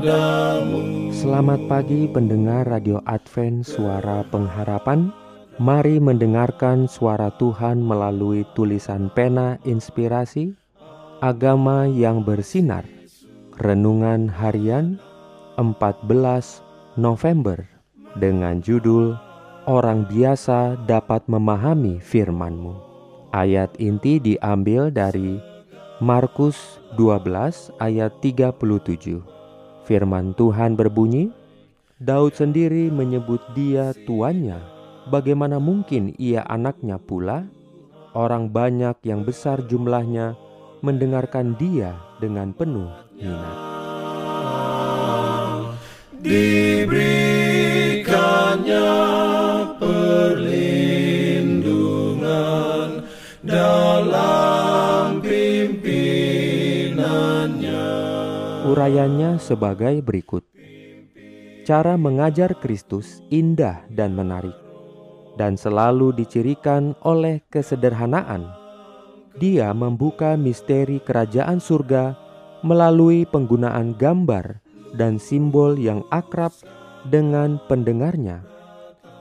padamu Selamat pagi pendengar Radio Advent Suara Pengharapan. Mari mendengarkan suara Tuhan melalui tulisan pena inspirasi Agama yang bersinar. Renungan harian 14 November Dengan judul Orang biasa dapat memahami firmanmu. Ayat inti diambil dari Markus 12 ayat 37 Firman Tuhan berbunyi Daud sendiri menyebut dia tuannya Bagaimana mungkin ia anaknya pula? Orang banyak yang besar jumlahnya mendengarkan dia dengan penuh minat. Diberikannya Urayanya sebagai berikut. Cara mengajar Kristus indah dan menarik dan selalu dicirikan oleh kesederhanaan dia membuka misteri kerajaan surga melalui penggunaan gambar dan simbol yang akrab dengan pendengarnya,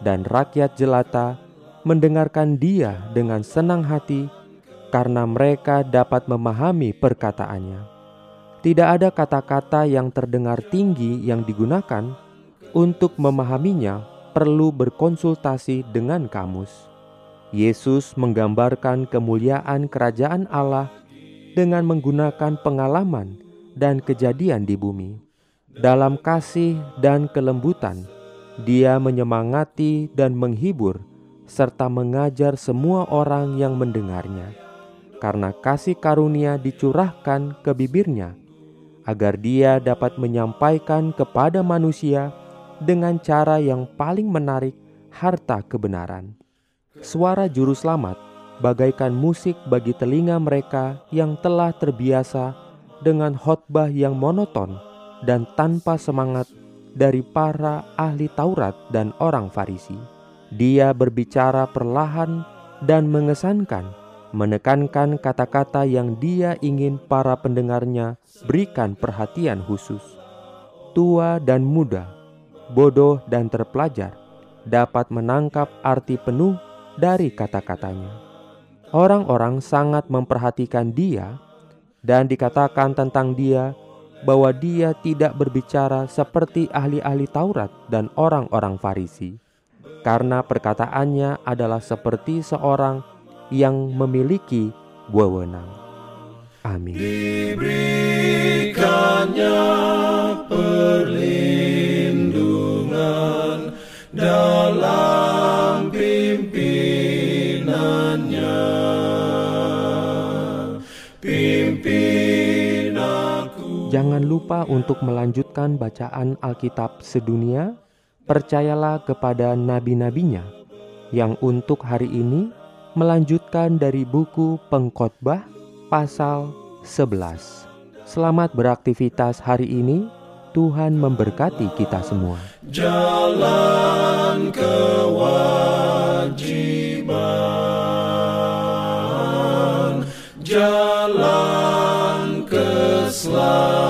dan rakyat jelata mendengarkan dia dengan senang hati karena mereka dapat memahami perkataannya. Tidak ada kata-kata yang terdengar tinggi yang digunakan untuk memahaminya, perlu berkonsultasi dengan kamus. Yesus menggambarkan kemuliaan kerajaan Allah dengan menggunakan pengalaman dan kejadian di bumi. Dalam kasih dan kelembutan, Dia menyemangati dan menghibur serta mengajar semua orang yang mendengarnya. Karena kasih karunia dicurahkan ke bibirnya, agar dia dapat menyampaikan kepada manusia dengan cara yang paling menarik harta kebenaran. Suara juru selamat bagaikan musik bagi telinga mereka yang telah terbiasa dengan khotbah yang monoton dan tanpa semangat dari para ahli Taurat dan orang Farisi. Dia berbicara perlahan dan mengesankan, menekankan kata-kata yang dia ingin para pendengarnya berikan perhatian khusus. Tua dan muda, bodoh dan terpelajar dapat menangkap arti penuh dari kata-katanya. Orang-orang sangat memperhatikan dia, dan dikatakan tentang dia bahwa dia tidak berbicara seperti ahli-ahli Taurat dan orang-orang Farisi, karena perkataannya adalah seperti seorang yang memiliki wewenang. Amin. Diberikannya perlindungan dalam pimpinannya. Pimpin aku. Jangan lupa untuk melanjutkan bacaan Alkitab sedunia. Percayalah kepada nabi-nabinya yang untuk hari ini melanjutkan dari buku Pengkhotbah pasal 11. Selamat beraktivitas hari ini. Tuhan memberkati kita semua. Jalan kewajiban, jalan keselamatan.